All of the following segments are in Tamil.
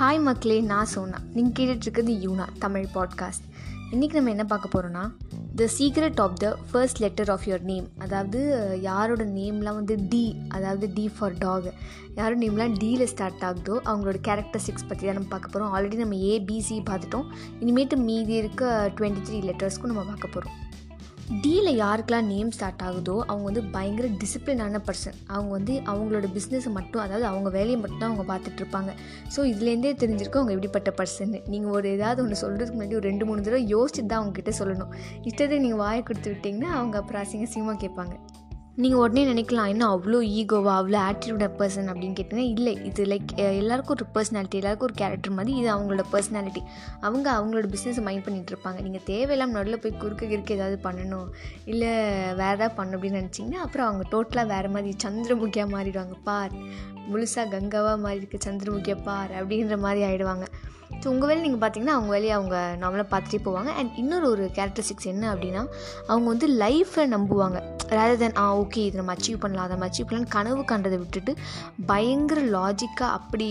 ஹாய் மக்களே நான் சோனா. நீங்கள் கேட்டுட்ருக்கிறது யூனா தமிழ் பாட்காஸ்ட் இன்றைக்கி நம்ம என்ன பார்க்க போகிறோன்னா the secret of the first letter of your name அதாவது யாரோட நேம்லாம் வந்து டி அதாவது டி ஃபார் டாக் யாரோட நேம்லாம் டியில் ஸ்டார்ட் ஆகுதோ அவங்களோட கேரக்டரிஸ்டிக்ஸ் பற்றி தான் நம்ம பார்க்க போகிறோம் ஆல்ரெடி நம்ம ஏபிசி பார்த்துட்டோம். இனிமேட்டு மீதி இருக்க டுவெண்ட்டி த்ரீ லெட்டர்ஸ்க்கும் நம்ம பார்க்க போகிறோம் டீல யாருக்கெல்லாம் நேம் ஸ்டார்ட் ஆகுதோ அவங்க வந்து பயங்கர டிசிப்ளினான பர்சன் அவங்க வந்து அவங்களோட பிஸ்னஸை மட்டும் அதாவது அவங்க வேலையை மட்டும் தான் அவங்க பார்த்துட்ருப்பாங்க ஸோ இதுலேருந்தே தெரிஞ்சிருக்கும் அவங்க எப்படிப்பட்ட பர்சன் நீங்கள் ஒரு ஏதாவது ஒன்று சொல்கிறதுக்கு முன்னாடி ஒரு ரெண்டு மூணு தடவை யோசிச்சு தான் அவங்ககிட்ட சொல்லணும். இஷ்டத்தை நீங்கள் வாயை கொடுத்து விட்டிங்கன்னா அவங்க அப்புறம் அசிங்க அசிங்கமாக கேட்பாங்க. நீங்கள் உடனே நினைக்கலாம் என்ன அவ்வளோ ஈகோவா அவ்வளோ ஆட்டிடியூட் பர்சன் அப்படின்னு கேட்டிங்கன்னா இல்லை. இது லைக் எல்லாருக்கும் ஒரு பர்சனாலிட்டி எல்லாருக்கும் ஒரு கேரக்டர் மாதிரி இது அவங்களோட பர்சனாலிட்டி அவங்க அவங்களோட பிஸ்னஸை மைண்ட் பண்ணிகிட்டு இருப்பாங்க. நீங்கள் தேவையில்லாமல் நடுவில் போய் குறுக்க கிறுக்க ஏதாவது பண்ணணும் இல்லை வேறு ஏதாவது பண்ணணும் அப்படின்னு நினச்சிங்கன்னா அப்புறம் அவங்க டோட்டலாக வேறு மாதிரி சந்திரமுகியாக மாறிடுவாங்க. பார் முழுசாக கங்காவாக மாறி இருக்க சந்திரமுகியாக பார் அப்படின்ற மாதிரி ஆகிடுவாங்க ஸோ உங்கள் வேலை நீங்கள் பார்த்தீங்கன்னா அவங்க வேலையை அவங்க நார்மலாக பார்த்துட்டே போவாங்க. அண்ட் இன்னொரு ஒரு கேரக்டரிஸ்டிக்ஸ் என்ன அப்படின்னா அவங்க வந்து லைஃப்பை நம்புவாங்க. ரேதர் தென் ஆ ஓகே இதை நம்ம அச்சீவ் பண்ணலாம் அதை நம்ம அச்சீவ் பண்ணலாம் கனவு கண்டதை விட்டுட்டு பயங்கர லாஜிக்காக அப்படி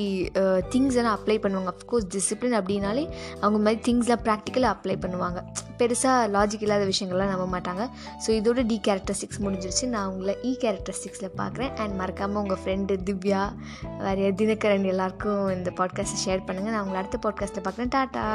திங்ஸ் எல்லாம் அப்ளை பண்ணுவாங்க. அஃப்கோர்ஸ் டிசிப்ளின் அப்படின்னாலே அவங்க மாதிரி திங்ஸ்லாம் ப்ராக்டிக்கலாக அப்ளை பண்ணுவாங்க. பெருசாக லாஜிக் இல்லாத விஷயங்கள்லாம் நம்ப மாட்டாங்க. ஸோ இதோட டி கேரக்டரிஸ்டிக்ஸ் முடிஞ்சிருச்சு. நான் உங்களை இ கேரக்டரிஸ்டிக்ஸில் பார்க்குறேன். அண்ட் மறக்காமல் உங்கள் ஃப்ரெண்டு திவ்யா வேறு தினகரன் எல்லாருக்கும் இந்த பாட்காஸ்ட்டை ஷேர் பண்ணுங்கள் நான் உங்களை அடுத்த பாட்காஸ்ட்டில் பார்க்குறேன். டாட்டா!